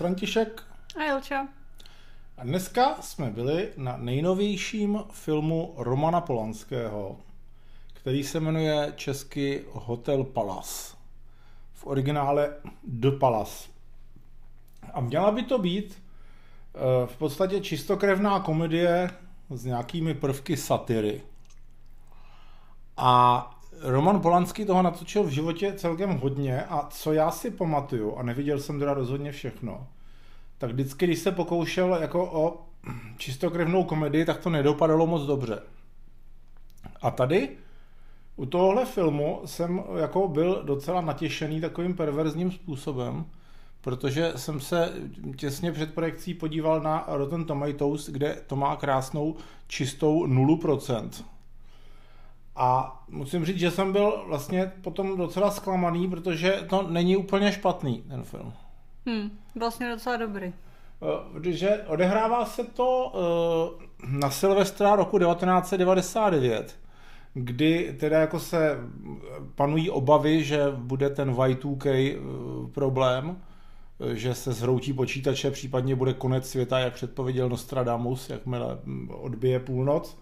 František. A Jelča. A dneska jsme byli na nejnovějším filmu Romana Polanského, který se jmenuje česky Hotel Palace. V originále The Palace. A měla by to být eh, v podstatě čistokrevná komedie s nějakými prvky satiry. A Roman Polanský toho natočil v životě celkem hodně a co já si pamatuju, a neviděl jsem teda rozhodně všechno, tak vždycky, když se pokoušel jako o čistokrevnou komedii, tak to nedopadalo moc dobře. A tady u tohohle filmu jsem jako byl docela natěšený takovým perverzním způsobem, protože jsem se těsně před projekcí podíval na Rotten Tomatoes, kde to má krásnou čistou 0%. A musím říct, že jsem byl vlastně potom docela zklamaný, protože to není úplně špatný, ten film. Hmm, vlastně docela dobrý. Protože odehrává se to na Silvestra roku 1999, kdy teda jako se panují obavy, že bude ten Y2K problém, že se zhroutí počítače, případně bude konec světa, jak předpověděl Nostradamus, jakmile odbije půlnoc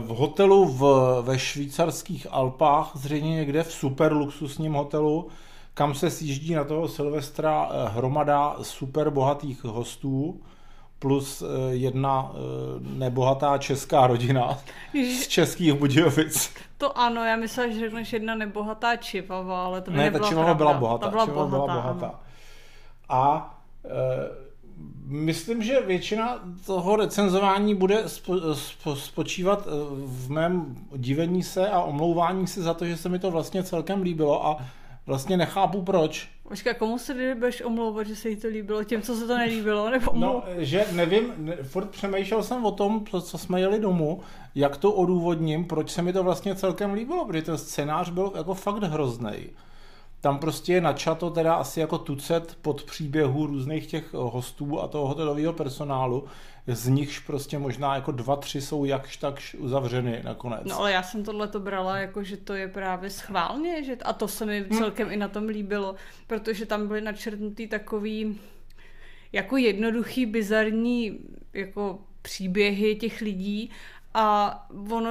v hotelu v, ve švýcarských Alpách, zřejmě někde v super luxusním hotelu, kam se sjíždí na toho Silvestra eh, hromada super bohatých hostů, plus eh, jedna eh, nebohatá česká rodina z českých Budějovic. To ano, já myslela, že řekneš jedna nebohatá čivava, ale to by ne, ta čivava byla bohatá. Ta byla čivava bohatá, byla bohatá. A Myslím, že většina toho recenzování bude spo, spo, spočívat eh, v mém divení se a omlouvání se za to, že se mi to vlastně celkem líbilo a vlastně nechápu proč. Počkej, komu se budeš omlouvat, že se jí to líbilo? Těm, co se to nelíbilo? Nebo no, že nevím, ne, furt přemýšlel jsem o tom, co jsme jeli domů, jak to odůvodním, proč se mi to vlastně celkem líbilo, protože ten scénář byl jako fakt hrozný tam prostě je načato teda asi jako tucet pod příběhů různých těch hostů a toho hotelového personálu, z nichž prostě možná jako dva, tři jsou jakž takž uzavřeny nakonec. No ale já jsem tohle to brala jako, že to je právě schválně, že a to se mi hm. celkem hmm. i na tom líbilo, protože tam byly načrtnutý takový jako jednoduchý, bizarní jako příběhy těch lidí a ono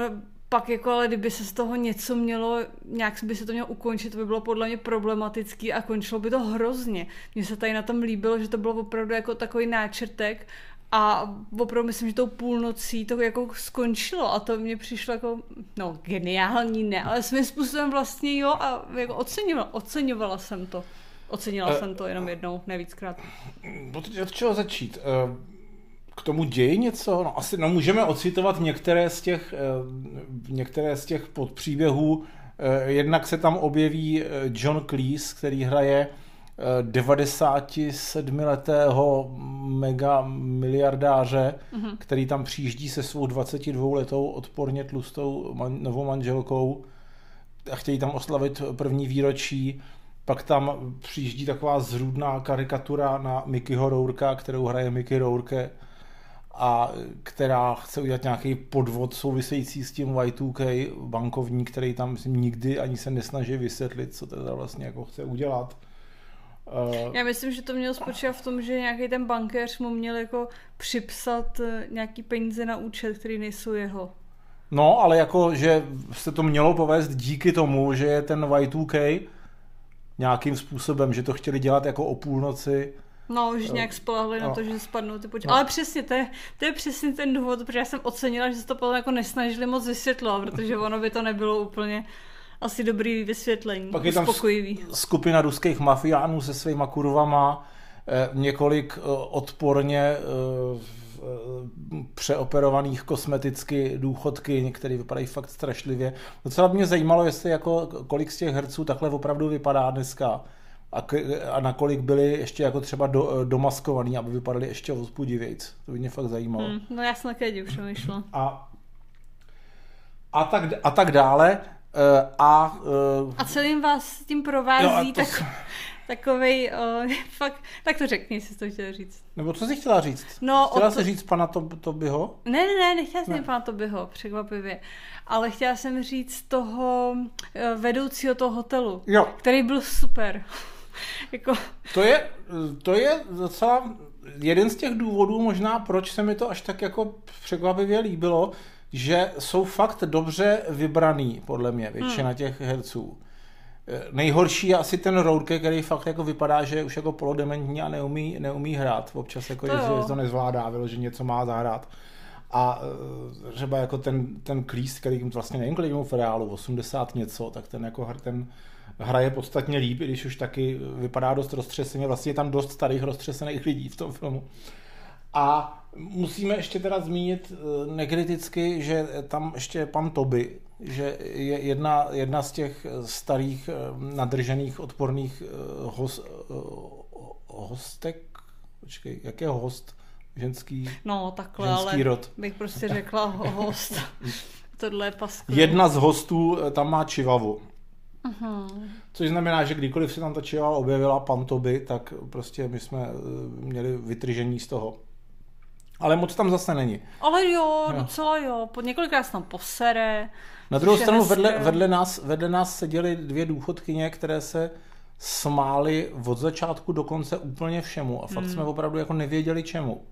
pak jako, ale kdyby se z toho něco mělo, nějak by se to mělo ukončit, to by bylo podle mě problematický a končilo by to hrozně. Mně se tady na tom líbilo, že to bylo opravdu jako takový náčrtek a opravdu myslím, že tou půlnocí to jako skončilo a to mě přišlo jako, no geniální ne, ale svým způsobem vlastně jo a jako oceňovala, oceňovala jsem to. Ocenila uh, jsem to jenom jednou, nevíckrát. Od čeho začít? Uh k tomu děje něco? No asi no, můžeme ocitovat některé z těch, eh, některé z těch podpříběhů. Eh, jednak se tam objeví eh, John Cleese, který hraje 97-letého mega miliardáře, mm-hmm. který tam přijíždí se svou 22 letou odporně tlustou man, novou manželkou a chtějí tam oslavit první výročí. Pak tam přijíždí taková zrůdná karikatura na Mickeyho Rourka, kterou hraje Mickey Rourke a která chce udělat nějaký podvod související s tím Y2K bankovní, který tam myslím, nikdy ani se nesnaží vysvětlit, co teda vlastně jako chce udělat. Uh, Já myslím, že to mělo spočívat v tom, že nějaký ten bankéř mu měl jako připsat eh, nějaký peníze na účet, který nejsou jeho. No, ale jako, že se to mělo povést díky tomu, že je ten Y2K nějakým způsobem, že to chtěli dělat jako o půlnoci No, už nějak spolehli no. na to, že spadnou ty počítače. No. Ale přesně, to je, to je přesně ten důvod, protože já jsem ocenila, že se to potom jako nesnažili moc vysvětlovat, protože ono by to nebylo úplně asi dobrý vysvětlení. Pak je tam skupina ruských mafiánů se svýma kurvama, eh, několik eh, odporně eh, přeoperovaných kosmeticky důchodky, některé vypadají fakt strašlivě. Docela mě zajímalo, jestli jako kolik z těch herců takhle opravdu vypadá dneska a, k, a nakolik byli ještě jako třeba do, domaskovaný, aby vypadali ještě vzbudivějc. To by mě fakt zajímalo. Hmm, no já jsem také přemýšlela. A, a, tak, a tak dále. Uh, a, uh, a celým vás s tím provází no, tak, takovej, uh, fakt, tak to řekni, jestli jsi to chtěla říct. Nebo co jsi chtěla říct? No, chtěla jsi to... říct pana to, Tobyho? Ne, ne, ne, nechtěla jsem ne. pana Tobyho, překvapivě. Ale chtěla jsem říct toho vedoucího toho hotelu, jo. který byl super. jako... to, je, to je docela jeden z těch důvodů možná, proč se mi to až tak jako překvapivě líbilo, že jsou fakt dobře vybraný, podle mě, většina hmm. těch herců. Eh, nejhorší je asi ten Rourke, který fakt jako vypadá, že je už jako polodementní a neumí, neumí hrát. Občas jako to je, to nezvládá, že něco má zahrát. A eh, třeba jako ten, ten Klíst, který vlastně nevím, kolik mu v reálu, 80 něco, tak ten jako ten hraje podstatně líp, i když už taky vypadá dost roztřeseně. Vlastně je tam dost starých roztřesených lidí v tom filmu. A musíme ještě teda zmínit eh, nekriticky, že tam ještě pan Toby, že je jedna, jedna z těch starých eh, nadržených odporných host, hostek, počkej, jaký je host? ženský, no, takhle, ženský ale rod. bych prostě řekla host. Tohle je paskl. Jedna z hostů eh, tam má čivavu. Což znamená, že kdykoliv se tam ta čivava objevila, pantoby, tak prostě my jsme eh, měli vytržení z toho. Ale moc tam zase není. Ale jo, jo. docela jo. Po několikrát se tam posere. Na druhou stranu vedle, vedle, nás, vedle nás seděly dvě důchodkyně, které se smály od začátku do konce úplně všemu. A fakt hmm. jsme opravdu jako nevěděli čemu.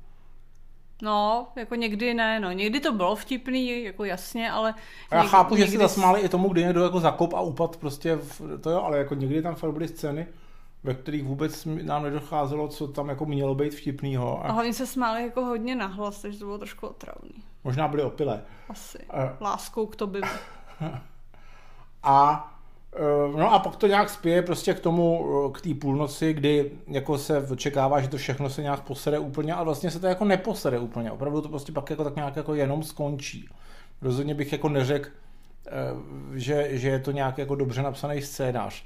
No, jako někdy ne, no. Někdy to bylo vtipný, jako jasně, ale... A já chápu, někdy... že si zasmáli i tomu, kdy někdo jako zakop a upad prostě, v, to jo, ale jako někdy tam fakt byly scény, ve kterých vůbec nám nedocházelo, co tam jako mělo být vtipnýho. A, a oni se smáli jako hodně nahlas, takže to bylo trošku otravný. Možná byli opilé. Asi. A... Láskou k tobě. a Eh, no a pak to nějak spěje prostě k tomu, eh, k té půlnoci, kdy jako se očekává, že to všechno se nějak posede úplně, ale vlastně se to jako neposede úplně. Opravdu to prostě pak jako tak nějak jako jenom skončí. Rozhodně bych jako neřekl, eh, že, že je to nějak jako dobře napsaný scénář.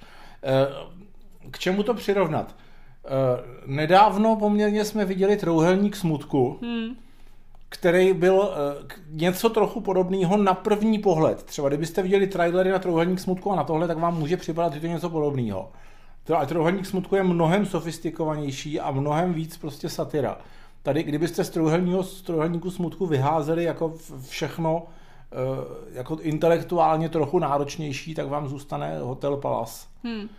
K čemu to přirovnat? Nedávno poměrně jsme viděli Trouhelník smutku, hmm který byl uh, něco trochu podobného na první pohled. Třeba kdybyste viděli trailery na Trouhelník smutku a na tohle, tak vám může připadat, že to je něco podobného. A Trouhelník smutku je mnohem sofistikovanější a mnohem víc prostě satira. Tady, kdybyste z Trouhelníku smutku vyházeli jako všechno uh, jako intelektuálně trochu náročnější, tak vám zůstane Hotel Palace. Hmm.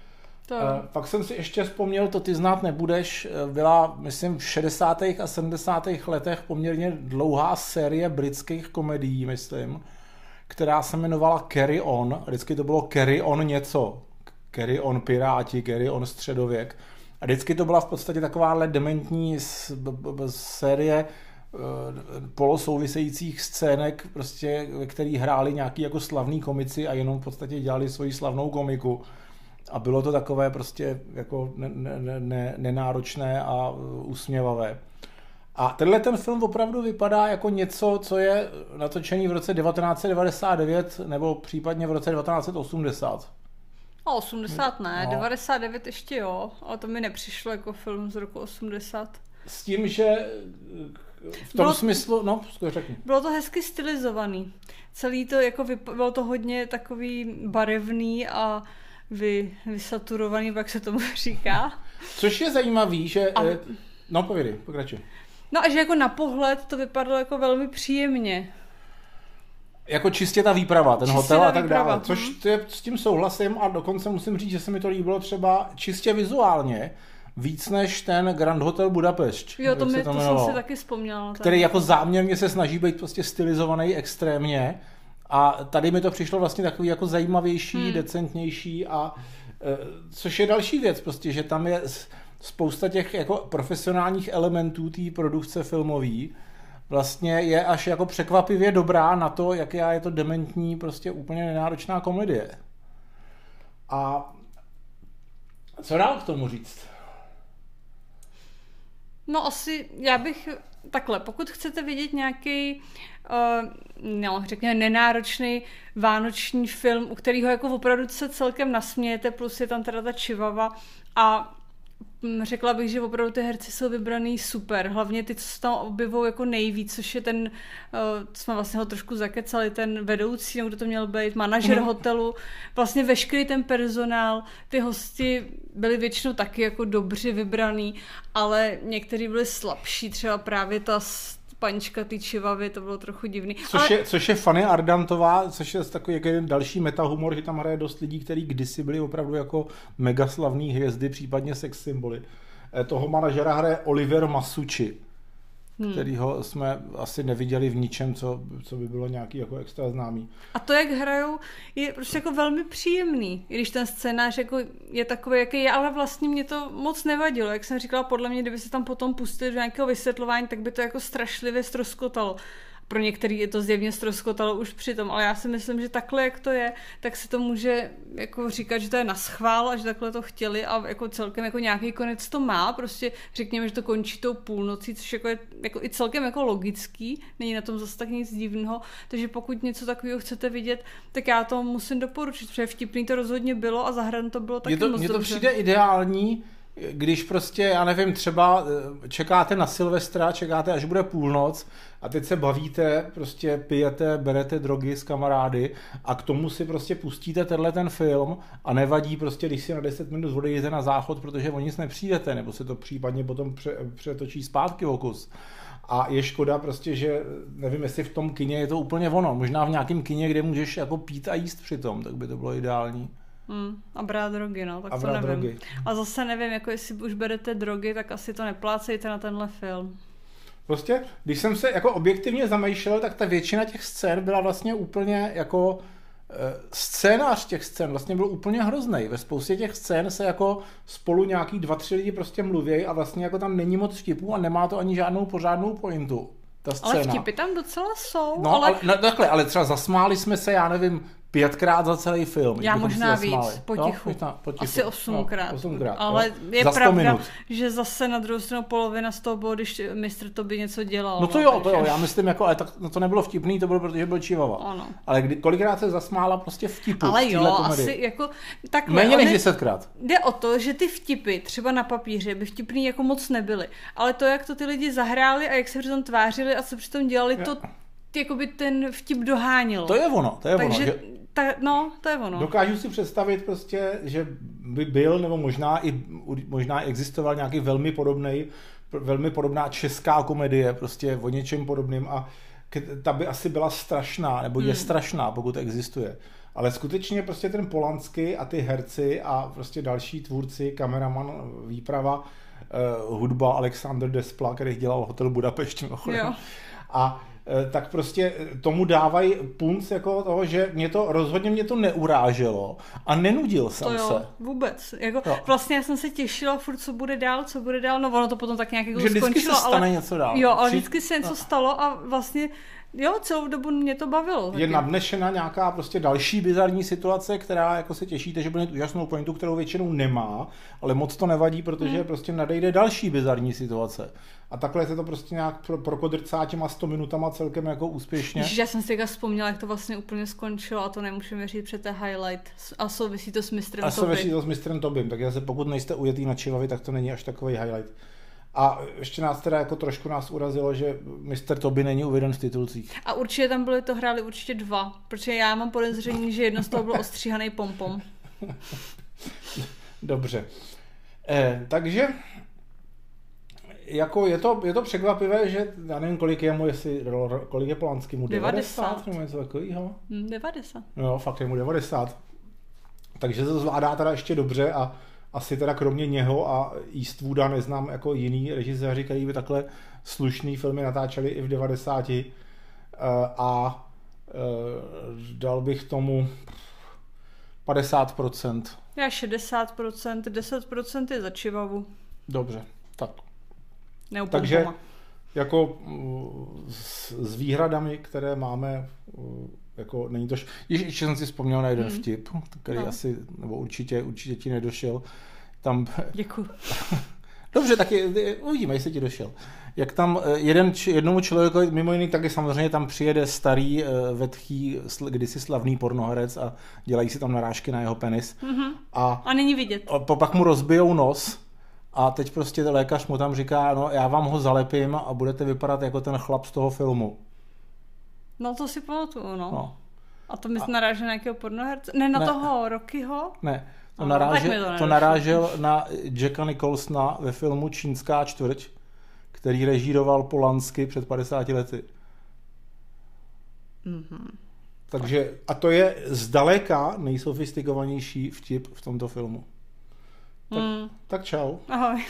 To... Uh, pak jsem si ještě vzpomněl, to ty znát nebudeš, eh, byla, myslím, v 60. a 70. letech poměrně dlouhá série britských komedií, myslím, která se jmenovala Carry On. Vždycky to bylo Carry On něco. Carry On Piráti, Carry On Středověk. A vždycky to byla v podstatě takováhle dementní série eh, polosouvisejících scének, prostě, ve kterých hráli nějaký jako slavní komici a jenom v podstatě dělali svoji slavnou komiku a bylo to takové prostě jako ne, ne, ne, nenáročné a uh, usměvavé. A tenhle ten film opravdu vypadá jako něco, co je natočený v roce 1999 nebo případně v roce 1980. A 80 ne, no. 99 ještě jo, ale to mi nepřišlo jako film z roku 80. S tím, že uh, v tom bylo, smyslu, no, řekni. Bylo to hezky stylizovaný. Celý to, jako vyp- bylo to hodně takový barevný a vy, vysaturovaný, jak se tomu říká. Což je zajímavý, že... A... Eh, no, povědej, pokračuj. No a že jako na pohled to vypadalo jako velmi příjemně. Jako čistě ta výprava, ten čistě hotel a tak výprava. dále. Což mhm. je, s tím souhlasím a dokonce musím říct, že se mi to líbilo třeba čistě vizuálně víc než ten Grand Hotel Budapešť. Jo, to, mi, to, to jsem si taky vzpomněla. Který jako záměrně se snaží být prostě stylizovaný extrémně a tady mi to přišlo vlastně takový jako zajímavější, hmm. decentnější a e, což je další věc, prostě, že tam je spousta těch jako profesionálních elementů té produkce filmový, vlastně je až jako překvapivě dobrá na to, jak je to dementní, prostě úplně nenáročná komedie. A co dál k tomu říct? No asi, já bych takhle, pokud chcete vidět nějaký, uh, no, řekněme, nenáročný vánoční film, u kterého jako opravdu se celkem nasmějete, plus je tam teda ta čivava a řekla bych, že opravdu ty herci jsou vybraný super. Hlavně ty, co se tam objevují jako nejvíc, což je ten, uh, jsme vlastně ho trošku zakecali, ten vedoucí, nebo kdo to měl být, manažer mm. hotelu, vlastně veškerý ten personál, ty hosti byli většinou taky jako dobře vybraný, ale někteří byli slabší, třeba právě ta pančka ty čivavy, to bylo trochu divný. Což, Ale... je, což je Fanny Ardantová, což je takový jak jeden další metahumor, že tam hraje dost lidí, kteří kdysi byli opravdu jako mega slavný hvězdy, případně sex symboly. Eh, toho manažera hraje Oliver Masucci hmm. kterýho jsme asi neviděli v ničem, co, co by bylo nějaký jako extra známý. A to, jak hrajou, je prostě jako velmi příjemný, i když ten scénář jako je takový, jaký je, ale vlastně mě to moc nevadilo. Jak jsem říkala, podle mě, kdyby se tam potom pustili do nějakého vysvětlování, tak by to jako strašlivě stroskotalo pro některý je to zjevně stroskotalo už přitom, ale já si myslím, že takhle, jak to je, tak se to může jako říkat, že to je na schvál a že takhle to chtěli a jako celkem jako nějaký konec to má, prostě řekněme, že to končí tou půlnocí, což jako je jako i celkem jako logický, není na tom zase tak nic divného, takže pokud něco takového chcete vidět, tak já to musím doporučit, protože vtipný to rozhodně bylo a zahran to bylo taky to, moc Mně to dobře. přijde ideální, když prostě, já nevím, třeba eh, čekáte na Silvestra, čekáte, až bude půlnoc a teď se bavíte, prostě pijete, berete drogy s kamarády a k tomu si prostě pustíte tenhle ten film a nevadí prostě, když si na 10 minut odejděte na záchod, protože o nic nepřijdete, nebo se to případně potom pře- přetočí zpátky o kus. A je škoda prostě, že nevím, jestli v tom kině je to úplně ono. Možná v nějakém kině, kde můžeš jako pít a jíst přitom, tak by to bylo ideální. Hmm, a brát drogy, no, tak a to nevím. Drogy. A zase nevím, jako jestli už berete drogy, tak asi to neplácejte na tenhle film. Prostě, když jsem se jako objektivně zamýšlel, tak ta většina těch scén byla vlastně úplně jako eh, scénář těch scén vlastně byl úplně hrozný. Ve spoustě těch scén se jako spolu nějaký dva, tři lidi prostě mluví a vlastně jako tam není moc vtipů a nemá to ani žádnou pořádnou pointu. Ta scéna. Ale vtipy tam docela jsou. No, ale... ale, no, takhle, ale třeba zasmáli jsme se, já nevím, pětkrát za celý film. Já možná víc, potichu. No, možná, potichu. Asi osmkrát. No, osmkrát Ale jo. je za pravda, minut. že zase na druhou stranu polovina z toho bylo, když mistr to by něco dělal. No to jo, to jo, já myslím, jako, ale tak, no to nebylo vtipný, to bylo, protože byl čivava. Ano. Ale kdy, kolikrát se zasmála prostě vtipu Ale jo, komedii. asi jako takhle. Méně než desetkrát. Jde o to, že ty vtipy třeba na papíře by vtipný jako moc nebyly. Ale to, jak to ty lidi zahráli a jak se přitom tvářili a co přitom dělali, to jakoby ten vtip dohánilo. To je ono, to je ono. Takže, Že ta, no, to je ono. dokážu si představit prostě, že by byl, nebo možná i možná existoval nějaký velmi podobný, velmi podobná česká komedie, prostě o něčem podobným a ta by asi byla strašná, nebo je Hmm. strašná, pokud existuje. Ale skutečně prostě ten Polanský a ty herci a prostě další tvůrci, kameraman, výprava, uh, hudba Alexander Despla, který dělal Hotel Budapešť mimochodem. Jo. A eh, tak prostě tomu dávají punc jako toho, že mě to, rozhodně mě to neuráželo a nenudil jsem To jo, se. vůbec. Jako, Jo. vlastně já jsem se těšila furt, co bude dál, co bude dál, no ono to potom tak nějak jako Že vždycky skončilo, se stane ale, něco dál. Jo, ale vždycky se něco stalo a vlastně, jo, celou dobu mě to bavilo. je taky. nadnešena nějaká prostě další bizarní situace, která jako se těšíte, že bude mít úžasnou pointu, kterou většinou nemá, ale moc to nevadí, protože Hmm. prostě nadejde další bizarní situace. A takhle se to prostě nějak pro, prokodrcá těma 100 minutama celkem jako úspěšně. Ježiš, já jsem si teďka vzpomněla, jak to vlastně úplně skončilo a to nemůžeme říct před highlight. A souvisí to s mistrem A souvisí to s mistrem Tobim, tak zase pokud nejste ujetý na Čivavi, tak to není až takový highlight. A ještě nás teda jako trošku nás urazilo, že Mr. Toby není uveden v titulcích. A určitě tam byly to hráli určitě dva, protože já mám podezření, že jedno z toho byl ostříhaný pompom. Dobře. Eh, takže jako je to, je to překvapivé, že já nevím, kolik je mu, jestli, kolik je Polanský mu 90, 90. nebo něco takového. Hm, 90. No, fakt je mu 90. Takže to zvládá teda ještě dobře a asi teda kromě něho a Eastwooda neznám jako jiný režiséři, který by takhle slušný filmy natáčeli i v 90. Eh, A eh, dal bych tomu 50%. Já 60%, 10% je za čivavu. Dobře, tak. Ne u Takže-. Jako mm, s, s výhradami, které máme, mm, jako není to... š- Ještě, jsem si vzpomněl na jeden Hmm. vtip, který No. asi, nebo určitě, určitě ti nedošel. Tam, Děkuji. dobře, tak je, je- uvidíme, jestli ti došel. Jak tam eh, jeden, jednomu člověku, mimo jiný taky samozřejmě tam přijede starý, eh, vetchý, kdysi slavný pornoherec a dělají si tam narážky na jeho penis. Mhm. A A není vidět. a po- pak mu rozbijou nos a teď prostě lékař mu tam říká, no já vám ho zalepím a budete vypadat jako ten chlap z toho filmu. No to si pamatuju, no. no. A to mi naráže na nějakého pornoherce? Ne, na ne. toho Rockyho? Ne, to, ano, narážel, to, to narážel na Jacka Nicholsona ve filmu Čínská čtvrť, který režíroval Polansky před 50 lety. Mm-hmm. Takže, a to je zdaleka nejsofistikovanější vtip v tomto filmu. Tak, mm. tak čau. Ahoj.